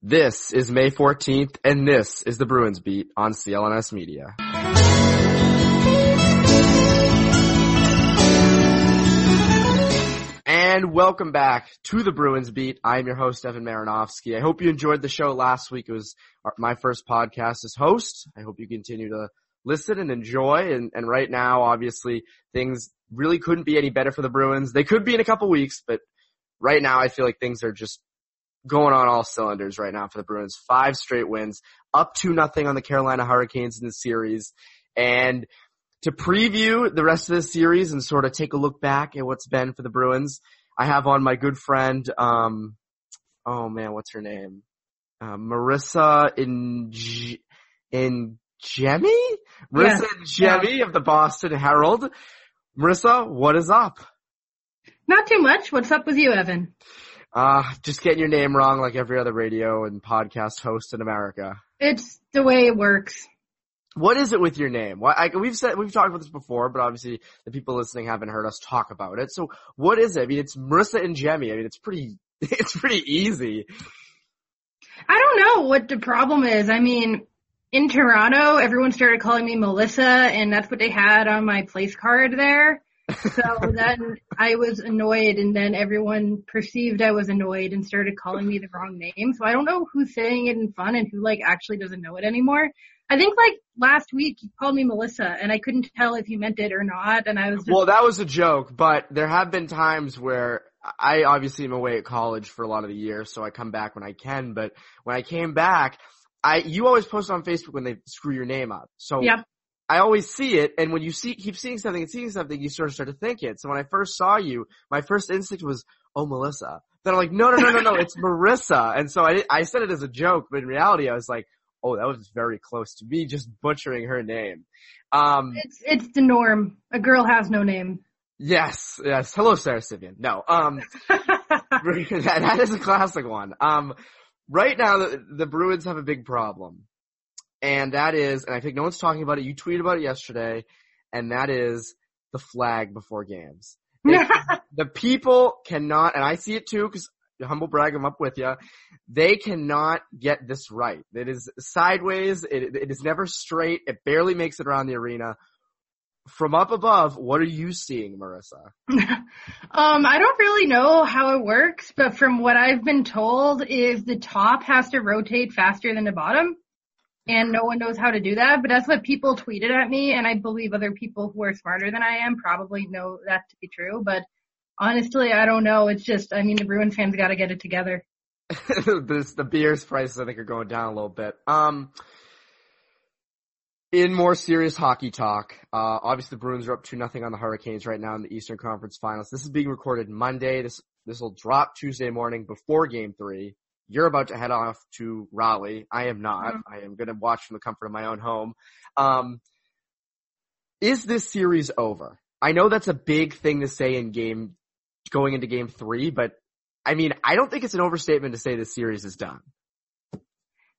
This is May 14th, and this is the Bruins Beat on CLNS Media. And welcome back to the Bruins Beat. I'm your host, Evan Marinofsky. I hope you enjoyed the show last week. It was my first podcast as host. I hope you continue to listen and enjoy. And, and right now, obviously, things really couldn't be any better for the Bruins. They could be in a couple weeks, but right now I feel like things are just going on all cylinders right now for the Bruins. Five straight wins, up to nothing on the Carolina Hurricanes in the series. And to preview the rest of the series and sort of take a look back at what's been for the Bruins, I have on my good friend, um, oh man, what's her name? Uh, Marisa in in Jemmy? Marisa yeah. Jemmy yeah. of the Boston Herald. Marisa, what is up? Not too much. What's up with you, Evan? Uh, just getting your name wrong like every other radio and podcast host in America. It's the way it works. What is it with your name? Why, I, we've said, we've talked about this before, but obviously the people listening haven't heard us talk about it. So what is it? I mean, it's Marisa and Jemmy. I mean, it's pretty, it's pretty easy. I don't know what the problem is. I mean, in Toronto, everyone started calling me Melissa and that's what they had on my place card there. So then I was annoyed and then everyone perceived I was annoyed and started calling me the wrong name. So I don't know who's saying it in fun and who like actually doesn't know it anymore. I think like last week you called me Melissa and I couldn't tell if you meant it or not and I was just, Well, that was a joke, but there have been times where I obviously am away at college for a lot of the year, so I come back when I can, but when I came back, I, you always post on Facebook when they screw your name up. So yep. I always see it, and when you see keep seeing something and seeing something, you sort of start to think it. So when I first saw you, my first instinct was, "Oh, Melissa." Then I'm like, "No, no, no, no, no, it's Marisa." And so I I said it as a joke, but in reality, I was like, "Oh, that was very close to me just butchering her name." Um, it's it's the norm. A girl has no name. Yes, yes. Hello, Sara Civian. No, um, that, that is a classic one. Um, right now, the, the Bruins have a big problem and that is, and I think no one's talking about it. You tweeted about it yesterday, and that is the flag before games. The people cannot, and I see it too, because humble brag, I'm up with you. They cannot get this right. It is sideways. It, it is never straight. It barely makes it around the arena. From up above, what are you seeing, Marisa? um, I don't really know how it works, but from what I've been told is the top has to rotate faster than the bottom and no one knows how to do that, but that's what people tweeted at me, and I believe other people who are smarter than I am probably know that to be true, but honestly, I don't know. It's just, I mean, the Bruins fans gotta get it together. this, the beers prices I think are going down a little bit. Um, in more serious hockey talk, uh, obviously the Bruins are up to nothing on the Hurricanes right now in the Eastern Conference Finals. This is being recorded Monday. This this will drop Tuesday morning before Game Three. You're about to head off to Raleigh. I am not. Mm-hmm. I am going to watch from the comfort of my own home. Um, is this series over? I know that's a big thing to say in game, going into game three, but I mean, I don't think it's an overstatement to say this series is done.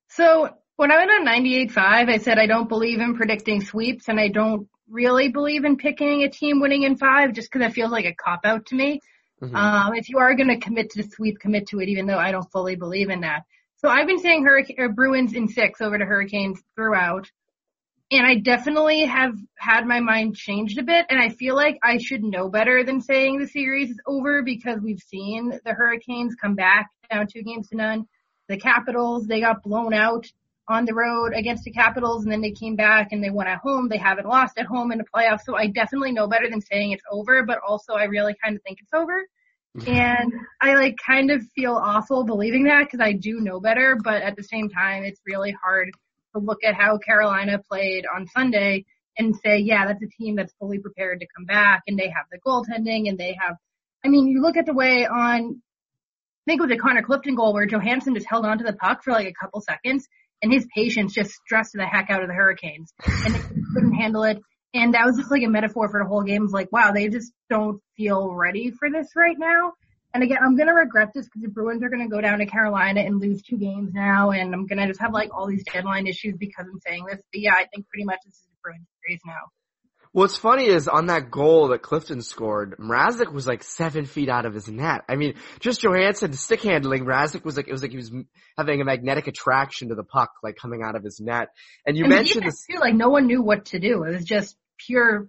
So when I went on 98.5, I said I don't believe in predicting sweeps and I don't really believe in picking a team winning in five just because it feels like a cop out to me. Mm-hmm. Um, if you are going to commit to the sweep, commit to it, even though I don't fully believe in that. So I've been saying Hurricane or Bruins in six over to Hurricanes throughout, and I definitely have had my mind changed a bit. And I feel like I should know better than saying the series is over because we've seen the Hurricanes come back down two games to none. The Capitals they got blown out on the road against the Capitals and then they came back and they won at home. They haven't lost at home in the playoffs. So I definitely know better than saying it's over, but also I really kind of think it's over. And I like kind of feel awful believing that because I do know better, but at the same time, it's really hard to look at how Carolina played on Sunday and say, yeah, that's a team that's fully prepared to come back and they have the goaltending and they have, I mean, you look at the way on think it was a Connor Clifton goal where Johansson just held onto the puck for like a couple seconds and his patience just stressed the heck out of the Hurricanes and they couldn't handle it. And that was just like a metaphor for the whole game. It's like, wow, they just don't feel ready for this right now. And again, I'm gonna regret this because the Bruins are gonna go down to Carolina and lose two games now, and I'm gonna just have like all these deadline issues because I'm saying this. But yeah, I think pretty much this is the Bruins series now. What's funny is on that goal that Clifton scored, Mrazek was like seven feet out of his net. I mean, just Johansson stick handling, Mrazek was like, it was like he was having a magnetic attraction to the puck, like coming out of his net. And you and mentioned this. Too, like no one knew what to do. It was just pure,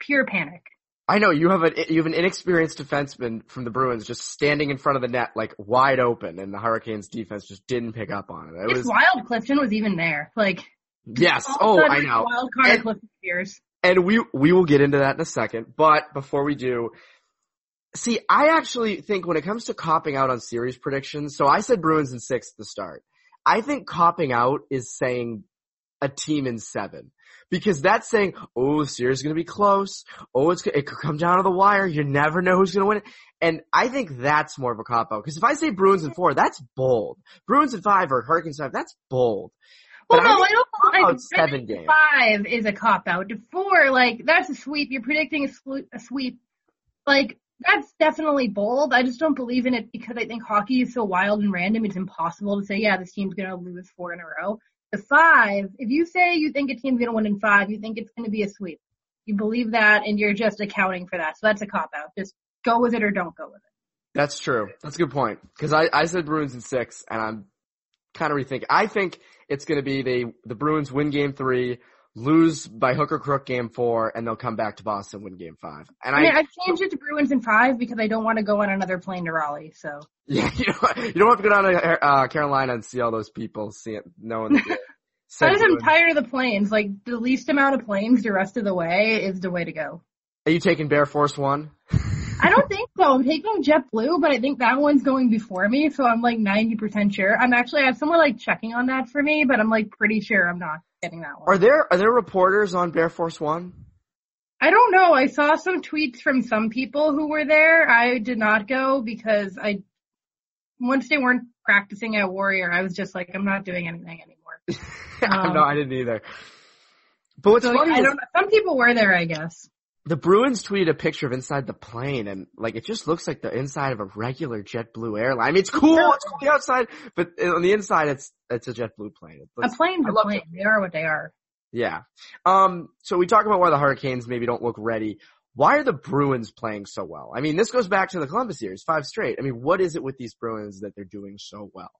pure panic. I know you have a you have an inexperienced defenseman from the Bruins just standing in front of the net like wide open, and the Hurricanes defense just didn't pick up on it. It was wild. Clifton was even there. Like yes, oh I know. Wild card and, Clifton Spears. And we we will get into that in a second, but before we do, see, I actually think when it comes to copping out on series predictions, so I said Bruins in six at the start. I think copping out is saying a team in seven because that's saying, oh, the series is going to be close. Oh, it's it could come down to the wire. You never know who's going to win it. And I think that's more of a cop out because if I say Bruins in four, that's bold. Bruins in five or Hurricanes five, that's bold. Well, but no, I, I don't. I, seven games. Five is a cop out. Four, like that's a sweep. You're predicting a, a sweep. Like that's definitely bold. I just don't believe in it because I think hockey is so wild and random. It's impossible to say, yeah, this team's gonna lose four in a row the five, if you say you think a team's going to win in five, you think it's going to be a sweep. You believe that and you're just accounting for that. So that's a cop out. Just go with it or don't go with it. That's true. That's a good point. Cause I, I said Bruins in six and I'm kind of rethinking. I think it's going to be they, the Bruins win game three, lose by hook or crook game four, and they'll come back to Boston win game five. And I, I I've changed it to Bruins in five because I don't want to go on another plane to Raleigh. So yeah, you don't, you don't have to go down to uh, Carolina and see all those people, see it, knowing. That I just am tired of the planes. Like the least amount of planes the rest of the way is the way to go. Are you taking Bear Force One? I don't think so. I'm taking JetBlue, but I think that one's going before me, so I'm like 90% sure. I'm actually I have someone like checking on that for me, but I'm like pretty sure I'm not getting that one. Are there are there reporters on Bear Force One? I don't know. I saw some tweets from some people who were there. I did not go because I once they weren't practicing at Warrior, I was just like, I'm not doing anything anymore. um, no, I didn't either. But what's so funny I is don't know. some people were there, I guess. The Bruins tweeted a picture of inside the plane, and like it just looks like the inside of a regular JetBlue airline. I mean, it's cool. It's cool the outside, but on the inside, it's it's a JetBlue plane. Looks, a plane's a plane. They are what they are. Yeah. Um. So we talk about why the Hurricanes maybe don't look ready. Why are the Bruins playing so well? I mean, this goes back to the Columbus series, five straight. I mean, what is it with these Bruins that they're doing so well?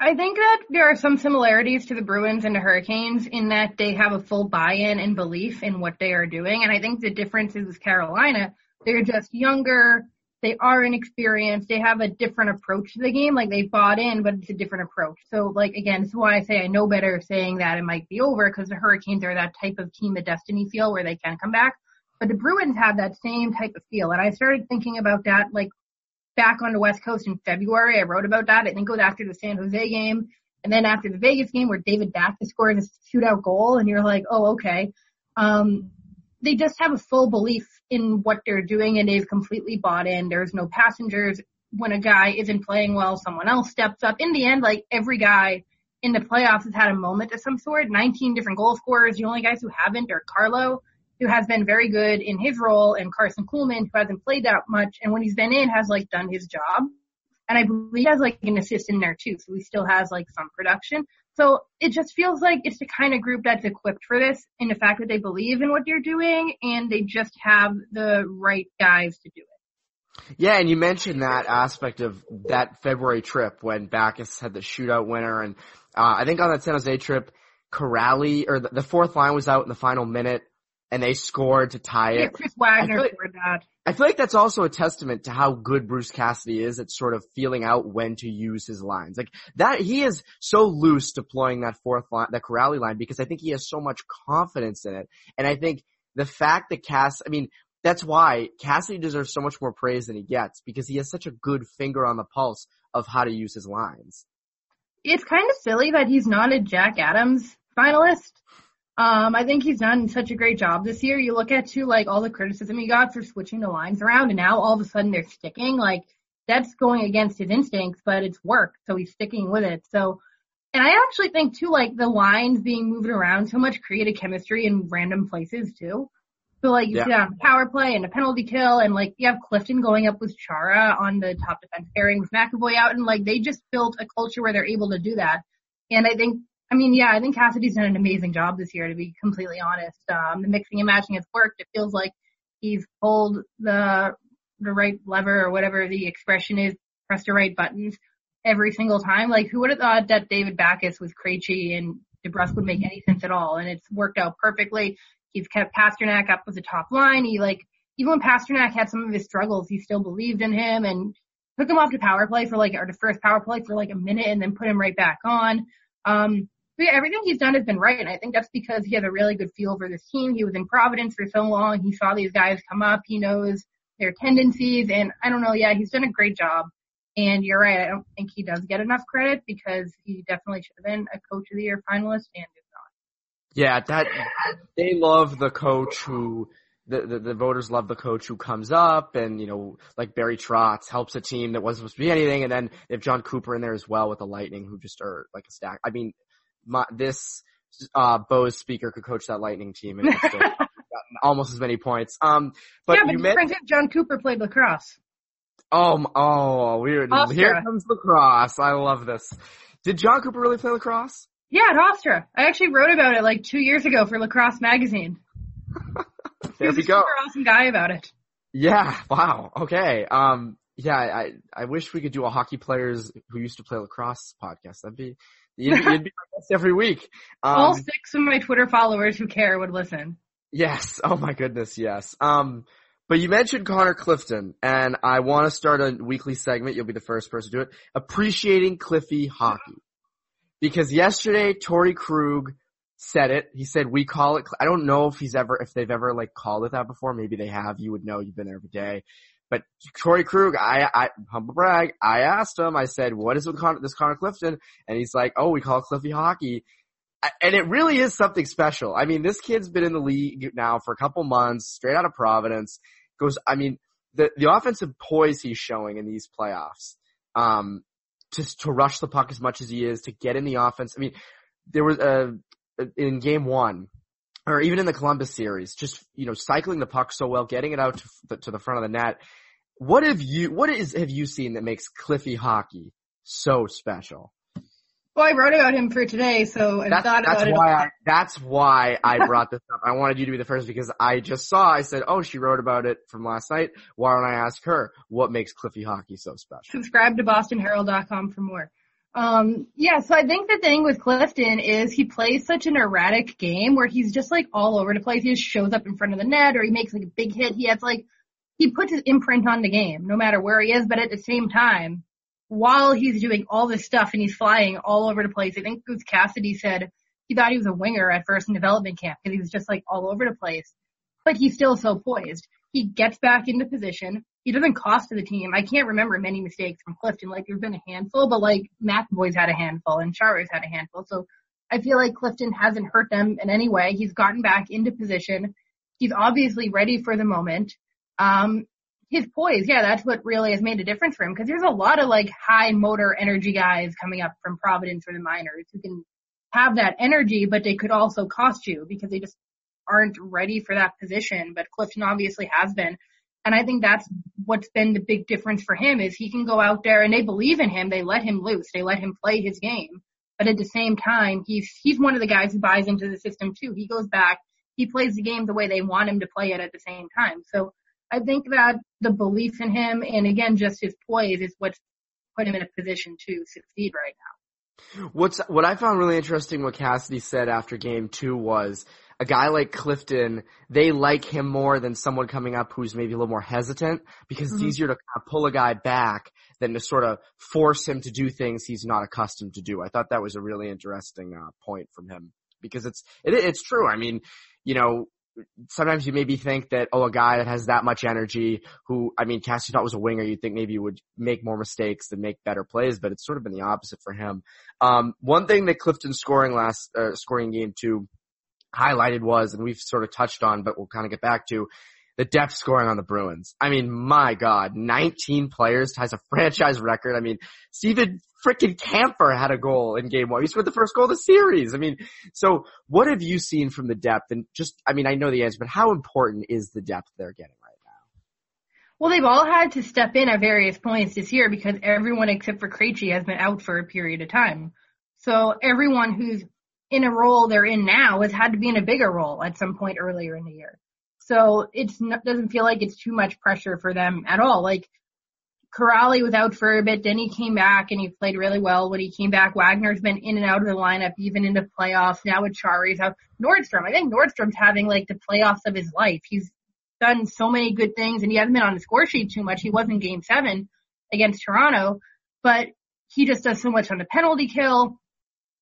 I think that there are some similarities to the Bruins and the Hurricanes in that they have a full buy-in and belief in what they are doing. And I think the difference is with Carolina, they're just younger. They are inexperienced. They have a different approach to the game. Like they bought in, but it's a different approach. So like again, this is why I say I know better saying that it might be over because the Hurricanes are that type of team of destiny feel where they can come back. But the Bruins have that same type of feel. And I started thinking about that like back on the West Coast in February. I wrote about that. I think it was after the San Jose game. And then after the Vegas game where David Backes scored a shootout goal and you're like, oh, okay. Um, they just have a full belief in what they're doing and they've completely bought in. There's no passengers. When a guy isn't playing well, someone else steps up. In the end, like every guy in the playoffs has had a moment of some sort. 19 different goal scorers. The only guys who haven't are Carlo who has been very good in his role, and Karson Kuhlman, who hasn't played that much, and when he's been in, has like done his job. And I believe he has like an assist in there too, so he still has like some production. So it just feels like it's the kind of group that's equipped for this in the fact that they believe in what they're doing and they just have the right guys to do it. Yeah, and you mentioned that aspect of that February trip when Backes had the shootout winner, and uh, I think on that San Jose trip, Kuraly or the, the fourth line was out in the final minute and they scored to tie it. Yeah, Chris Wagner like, scored that. I feel like that's also a testament to how good Bruce Cassidy is at sort of feeling out when to use his lines. Like that, he is so loose deploying that fourth line, that Kuraly line, because I think he has so much confidence in it. And I think the fact that Cass, I mean, that's why Cassidy deserves so much more praise than he gets because he has such a good finger on the pulse of how to use his lines. It's kind of silly that he's not a Jack Adams finalist um, I think he's done such a great job this year. You look at too like all the criticism he got for switching the lines around and now all of a sudden they're sticking. Like that's going against his instincts, but it's worked, so he's sticking with it. So, and I actually think too, like the lines being moved around so much created chemistry in random places too. So like you yeah. see that on power play and a penalty kill and like you have Clifton going up with Chara on the top defense pairing with McAvoy out and like they just built a culture where they're able to do that. And I think, I mean, yeah, I think Cassidy's done an amazing job this year to be completely honest. Um, the mixing and matching has worked. It feels like he's pulled the, the right lever or whatever the expression is, pressed the right buttons every single time. Like who would have thought that David Backes with Krejci and DeBrusk would make any sense at all? And it's worked out perfectly. He's kept Pastrnak up with the top line. He like, even when Pastrnak had some of his struggles, he still believed in him and took him off to power play for like, or the first power play for like a minute and then put him right back on. Um, yeah, everything he's done has been right. And I think that's because he has a really good feel for this team. He was in Providence for so long. He saw these guys come up. He knows their tendencies and I don't know. Yeah, he's done a great job. And you're right. I don't think he does get enough credit because he definitely should have been a coach of the year finalist and is not. Yeah, that they love the coach who the, the, the voters love the coach who comes up and you know like Barry Trotz helps a team that wasn't supposed to be anything, and then they have Jon Cooper in there as well with the Lightning who just are like a stack. I mean, my, this uh Bose speaker could coach that Lightning team and still almost as many points. Um, but yeah, but you meant Jon Cooper played lacrosse. Oh, oh, weird. Here comes lacrosse. I love this. Did Jon Cooper really play lacrosse? Yeah, at Hofstra. I actually wrote about it like two years ago for Lacrosse Magazine. there we go. Super awesome guy about it. Yeah. Wow. Okay. Um. Yeah. I I wish we could do a hockey players who used to play lacrosse podcast. That'd be you'd, you'd be my guest every week. Um, All six of my Twitter followers who care would listen. Yes. Oh my goodness. Yes. Um. But you mentioned Connor Clifton, and I want to start a weekly segment. You'll be the first person to do it. Appreciating Cliffy hockey. Because yesterday, Torey Krug said it. He said, we call it, I don't know if he's ever, if they've ever like called it that before. Maybe they have. You would know. You've been there every day. But Torey Krug, I, I, humble brag, I asked him, I said, what is with Con- this Connor Clifton? And he's like, oh, we call Cliffy hockey. And it really is something special. I mean, this kid's been in the league now for a couple months, straight out of Providence. Goes, I mean, the, the offensive poise he's showing in these playoffs, um, just to rush the puck as much as he is, to get in the offense. I mean, there was a, in game one, or even in the Columbus series, just, you know, cycling the puck so well, getting it out to the, to the front of the net. What have you, what is, have you seen that makes Cliffy hockey so special? Well, I wrote about him for today, so I that's, thought that's about why it. I, that's why I brought this up. I wanted you to be the first because I just saw, I said, oh, she wrote about it from last night. Why don't I ask her what makes Cliffy hockey so special? Subscribe to bostonherald.com for more. Um, yeah, so I think the thing with Clifton is he plays such an erratic game where he's just like all over the place. He just shows up in front of the net or he makes like a big hit. He has like, he puts his imprint on the game no matter where he is, but at the same time, while he's doing all this stuff and he's flying all over the place, I think Bruce Cassidy said he thought he was a winger at first in development camp because he was just like all over the place, but he's still so poised. He gets back into position he doesn't cost to the team. I can't remember many mistakes from Clifton. Like there's been a handful, but like McAvoy's had a handful and Chara's had a handful. So I feel like Clifton hasn't hurt them in any way. He's gotten back into position. He's obviously ready for the moment. Um, his poise, yeah, that's what really has made a difference for him because there's a lot of like high motor energy guys coming up from Providence or the minors who can have that energy, but they could also cost you because they just aren't ready for that position. But Clifton obviously has been. And I think that's what's been the big difference for him is he can go out there and they believe in him. They let him loose. They let him play his game. But at the same time, he's, he's one of the guys who buys into the system too. He goes back. He plays the game the way they want him to play it at the same time. So I think that the belief in him and again, just his poise is what's put him in a position to succeed right now. What's, what I found really interesting what Cassidy said after game two was, a guy like Clifton, they like him more than someone coming up who's maybe a little more hesitant because mm-hmm. it's easier to kind of pull a guy back than to sort of force him to do things he's not accustomed to do. I thought that was a really interesting uh, point from him because it's it, it's true. I mean, you know, sometimes you maybe think that, oh, a guy that has that much energy who, I mean, Cassie thought was a winger, you'd think maybe would make more mistakes than make better plays, but it's sort of been the opposite for him. Um, one thing that Clifton scoring last, uh, scoring game two highlighted was, and we've sort of touched on, but we'll kind of get back to, the depth scoring on the Bruins. I mean, my God, 19 players ties a franchise record. I mean, Steven freaking Kampfer had a goal in game one. He scored the first goal of the series. I mean, so what have you seen from the depth? And just, I mean, I know the answer, but how important is the depth they're getting right now? Well, they've all had to step in at various points this year because everyone except for Krejci has been out for a period of time. So everyone who's in a role they're in now has had to be in a bigger role at some point earlier in the year. So it doesn't feel like it's too much pressure for them at all. Like Kuraly was out for a bit, then he came back and he played really well. When he came back, Wagner's been in and out of the lineup, even into playoffs. Now with Chari's out. Nordstrom, I think Nordstrom's having like the playoffs of his life. He's done so many good things and he hasn't been on the score sheet too much. He was in game seven against Toronto, but he just does so much on the penalty kill.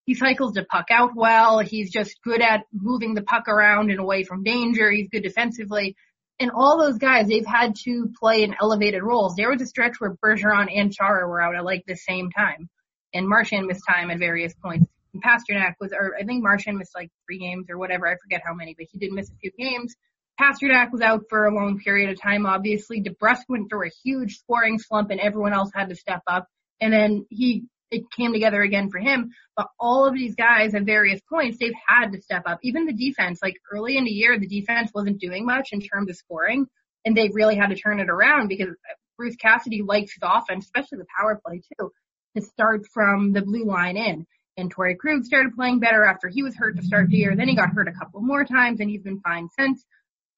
He cycles the puck out well. He's just good at moving the puck around and away from danger. He's good defensively. And all those guys, they've had to play in elevated roles. There was a stretch where Bergeron and Chara were out at like the same time. And Marchand missed time at various points. And Pastrnak was, or I think Marchand missed like three games or whatever. I forget how many, but he did miss a few games. Pastrnak was out for a long period of time, obviously. DeBrusk went through a huge scoring slump and everyone else had to step up. And then he it came together again for him. But all of these guys at various points, they've had to step up. Even the defense, like early in the year, the defense wasn't doing much in terms of scoring, and they really had to turn it around because Bruce Cassidy likes his offense, especially the power play too, to start from the blue line in. And Torey Krug started playing better after he was hurt to start the year. Then he got hurt a couple more times and he's been fine since.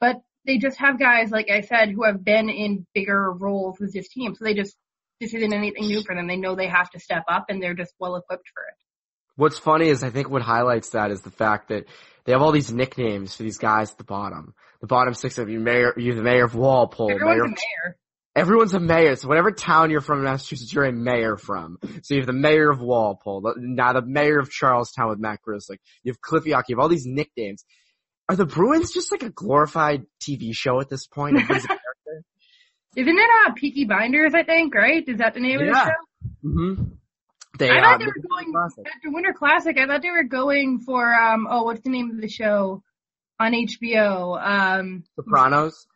But they just have guys, like I said, who have been in bigger roles with this team. So they just this isn't anything new for them. They know they have to step up and they're just well equipped for it. What's funny is I think what highlights that is the fact that they have all these nicknames for these guys at the bottom. The bottom six of you mayor, you're the mayor of Walpole. Everyone's mayor a mayor. Everyone's a mayor. So whatever town you're from in Massachusetts, you're a mayor from. So you have the mayor of Walpole, now the mayor of Charlestown with Matt Grzelcyk. You have Cliffy hockey. You have all these nicknames. Are the Bruins just like a glorified TV show at this point? Isn't it uh Peaky Blinders? I think right. Is that the name yeah. of the show? Mm-hmm. They, I thought uh, they were going after Winter Classic. I thought they were going for um. Oh, what's the name of the show on HBO? Um, Sopranos.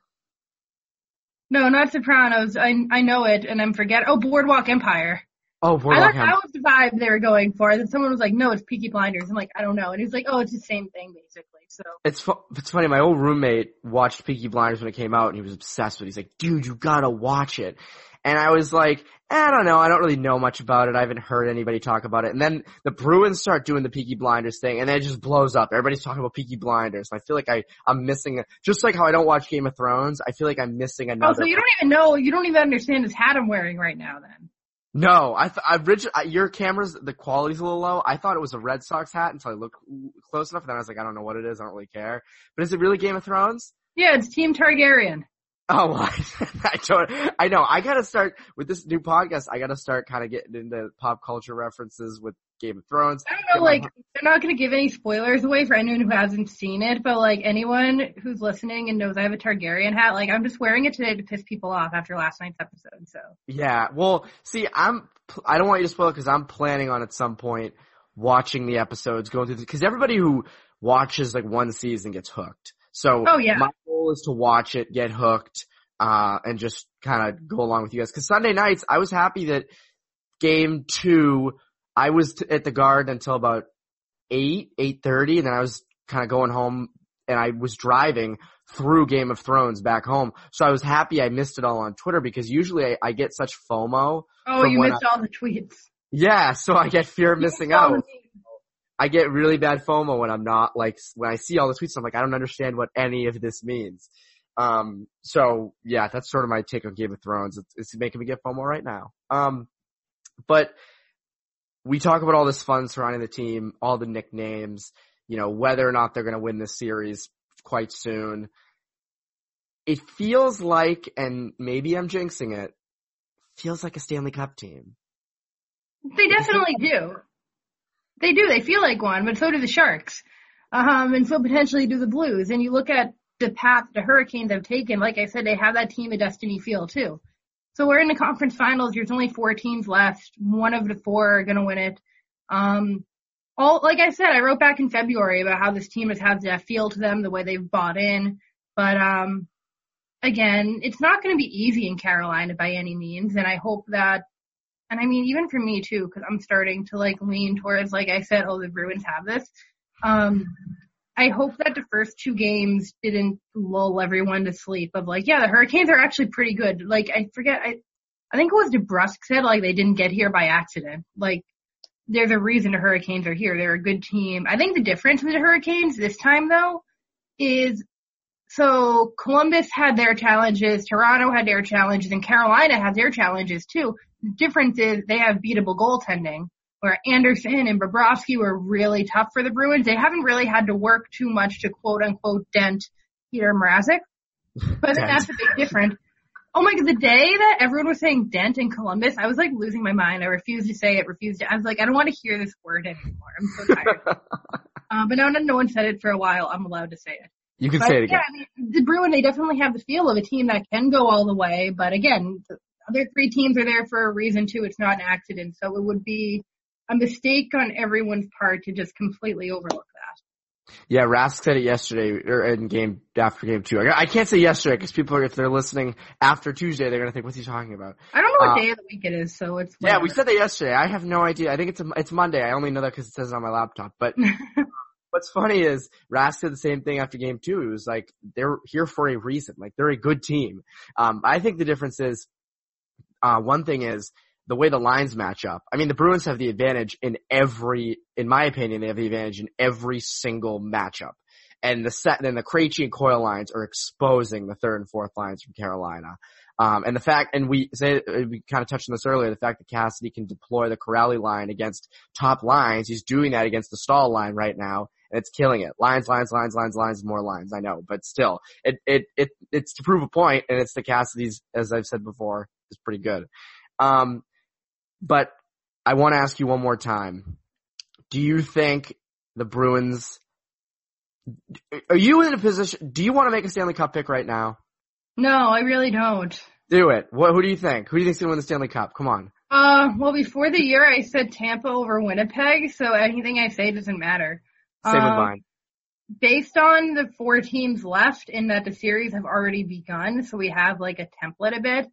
No, not Sopranos. I I know it, and I'm forget. Oh, Boardwalk Empire. Oh, Boardwalk Empire. I thought that was the vibe they were going for. And someone was like, "No, it's Peaky Blinders." I'm like, "I don't know," and he's like, "Oh, it's the same thing basically." So it's fu- it's funny. My old roommate watched Peaky Blinders when it came out, and he was obsessed with. it. He's like, "Dude, you gotta watch it." And I was like, eh, I don't know. I don't really know much about it. I haven't heard anybody talk about it. And then the Bruins start doing the Peaky Blinders thing, and then it just blows up. Everybody's talking about Peaky Blinders. I feel like I I'm missing, a, just like how I don't watch Game of Thrones. I feel like I'm missing another. Oh, so you don't even know. You don't even understand this hat I'm wearing right now, then. No, I, th- I, your camera's, the quality's a little low. I thought it was a Red Sox hat until I looked close enough and then I was like, I don't know what it is. I don't really care. But is it really Game of Thrones? Yeah, it's Team Targaryen. Oh, well, I don't, I know. I gotta start with this new podcast. I gotta start kind of getting into pop culture references with Game of Thrones. I don't know, like, they're not gonna give any spoilers away for anyone who hasn't seen it, but like anyone who's listening and knows I have a Targaryen hat, like I'm just wearing it today to piss people off after last night's episode, so. Yeah, well, see, I'm, I don't want you to spoil it because I'm planning on at some point watching the episodes, going through because everybody who watches like one season gets hooked. So oh, yeah. my goal is to watch it, get hooked, uh, and just kind of go along with you guys. Cause Sunday nights, I was happy that game two, I was t- at the garden until about eight, eight thirty, and then I was kind of going home and I was driving through Game of Thrones back home. So I was happy I missed it all on Twitter because usually I, I get such FOMO. Oh, you missed I, all the tweets. Yeah, so I get fear of missing out. I get really bad FOMO when I'm not like when I see all the tweets. I'm like, I don't understand what any of this means. Um, so yeah, that's sort of my take on Game of Thrones. It's, it's making me get FOMO right now. Um, but we talk about all this fun surrounding the team, all the nicknames, you know, whether or not they're going to win this series quite soon. It feels like, and maybe I'm jinxing it, feels like a Stanley Cup team. They definitely do. They do. They feel like one, but so do the Sharks. Um, and so potentially do the Blues. And you look at the path the Hurricanes have taken. Like I said, they have that team of destiny feel too. So we're in the conference finals. There's only four teams left. One of the four are going to win it. Um, all, like I said, I wrote back in February about how this team has had that feel to them, the way they've bought in. But, um, again, it's not going to be easy in Carolina by any means, and I hope that. And I mean, even for me too, because I'm starting to like lean towards, like I said, oh, the Bruins have this. Um, I hope that the first two games didn't lull everyone to sleep of like, yeah, the Hurricanes are actually pretty good. Like, I forget, I, I think it was DeBrusk said like they didn't get here by accident. Like, there's a reason the Hurricanes are here. They're a good team. I think the difference with the Hurricanes this time though is so Columbus had their challenges, Toronto had their challenges, and Carolina has their challenges too. The difference is they have beatable goaltending, where Anderson and Bobrovsky were really tough for the Bruins. They haven't really had to work too much to quote unquote dent Peter Mrazek. But that's a big difference. Oh my god, the day that everyone was saying dent in Columbus, I was like losing my mind. I refused to say it, refused to, I was like, I don't want to hear this word anymore. I'm so tired. uh, but now that no one said it for a while, I'm allowed to say it. You can But say it again. yeah, I mean, the Bruin, they definitely have the feel of a team that can go all the way. But again, the other three teams are there for a reason too. It's not an accident. So it would be a mistake on everyone's part to just completely overlook that. Yeah, Rask said it yesterday or in game after game two. I, I can't say yesterday because people are if they're listening after Tuesday, they're gonna think what's he talking about. I don't know what Uh, day of the week it is, so it's Yeah, we said that yesterday. I have no idea. I think it's a, it's Monday. I only know that because it says it on my laptop. But what's funny is Rask said the same thing after game two. He was like, they're here for a reason. Like they're a good team. Um, I think the difference is, uh, one thing is the way the lines match up. I mean, the Bruins have the advantage in every, in my opinion, they have the advantage in every single matchup. And the set, then the Krejci and Coyle lines are exposing the third and fourth lines from Carolina. Um, and the fact, and we say, we kind of touched on this earlier, the fact that Cassidy can deploy the Kuraly line against top lines, he's doing that against the Staal line right now, and it's killing it. Lines, lines, lines, lines, lines, more lines, I know, but still, it, it, it, it's to prove a point, and it's the Cassidy's, as I've said before, is pretty good. Um, but I want to ask you one more time. Do you think the Bruins, are you in a position, do you want to make a Stanley Cup pick right now? no, I really don't. Do it. What, who do you think? Who do you think's gonna win the Stanley Cup? Come on. Uh, well, before the year, I said Tampa over Winnipeg, so anything I say doesn't matter. Same with Um, mine. based on the four teams left in that the series have already begun, so we have like a template a bit.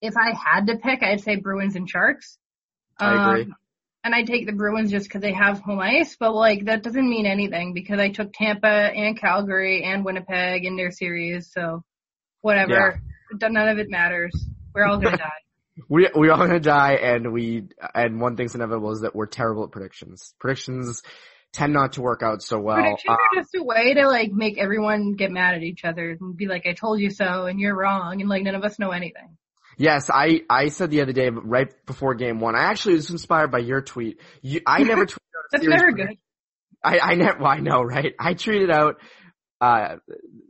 If I had to pick, I'd say Bruins and Sharks. I agree. Um, and I take the Bruins just because they have home ice, but like that doesn't mean anything because I took Tampa and Calgary and Winnipeg in their series, so whatever. None of it matters. We're all gonna die. We we all gonna die, and we and one thing's inevitable is that we're terrible at predictions. Predictions tend not to work out so well. Predictions Uh, are just a way to like make everyone get mad at each other and be like, "I told you so," and you're wrong, and like none of us know anything. Yes, I I said the other day, right before game one, I actually was inspired by your tweet. You, I never tweeted out a That's never good. I I never. Well, I know, right? I tweeted out. Uh,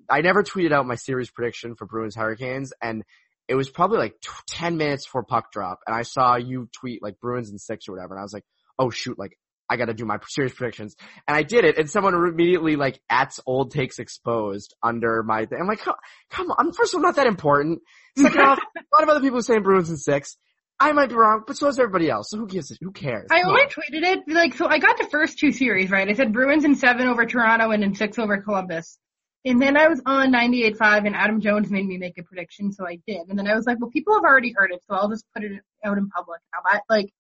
I never tweeted out my series prediction for Bruins Hurricanes, and it was probably like t- ten minutes before puck drop, and I saw you tweet like Bruins and six or whatever, and I was like, oh shoot, like I got to do my series predictions, and I did it, and someone immediately like at old takes exposed under my thing. I'm like, come, come on, first of all, not that important. Second off, a lot of other people are saying Bruins in six. I might be wrong, but so is everybody else. So who gives it? Who cares? I only tweeted it like so. I got the first two series right. I said Bruins in seven over Toronto and in six over Columbus. And then I was on 98.5 and Adam Jones made me make a prediction, so I did. And then I was like, well, people have already heard it, so I'll just put it out in public now. But like,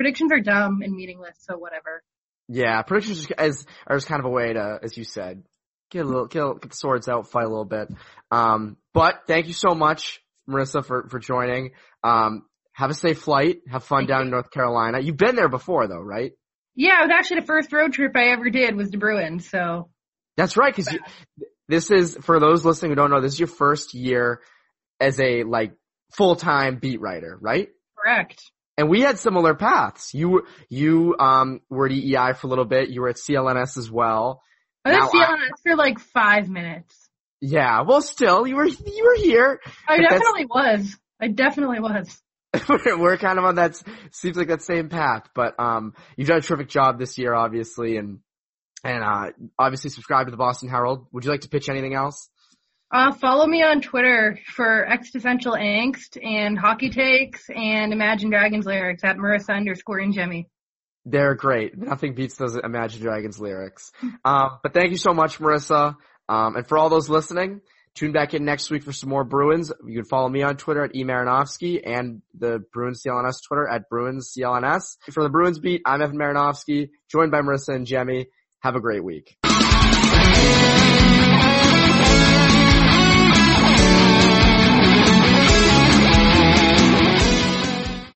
predictions are dumb and meaningless, so whatever. Yeah, predictions as are just kind of a way to, as you said, get a little, get, a- get the swords out, fight a little bit. Um, but thank you so much, Marisa, for for joining. Um, have a safe flight. Have fun Thank down you. in North Carolina. You've been there before, though, right? Yeah, it was actually the first road trip I ever did was to Bruin. so That's right, because this is for those listening who don't know. This is your first year as a like full time beat writer, right? correct. And we had similar paths. You you um were at EEI for a little bit. You were at CLNS as well. I was Now feeling it for like five minutes. Yeah, well, still you were you were here. I definitely was. I definitely was. we're, we're kind of on that seems like that same path, but um, you've done a terrific job this year, obviously, and and uh, obviously subscribe to the Boston Herald. Would you like to pitch anything else? Uh, follow me on Twitter for existential angst and hockey takes and Imagine Dragons lyrics at Marisa underscore Ingemi. They're great. Nothing beats those Imagine Dragons lyrics. Um, but thank you so much, Marisa. Um, and for all those listening, Tune back in next week for some more Bruins. You can follow me on Twitter at eMarinofsky and the Bruins CLNS Twitter at Bruins CLNS. For the Bruins beat, I'm Evan Marinofsky, joined by Marisa and Jemmy. Have a great week.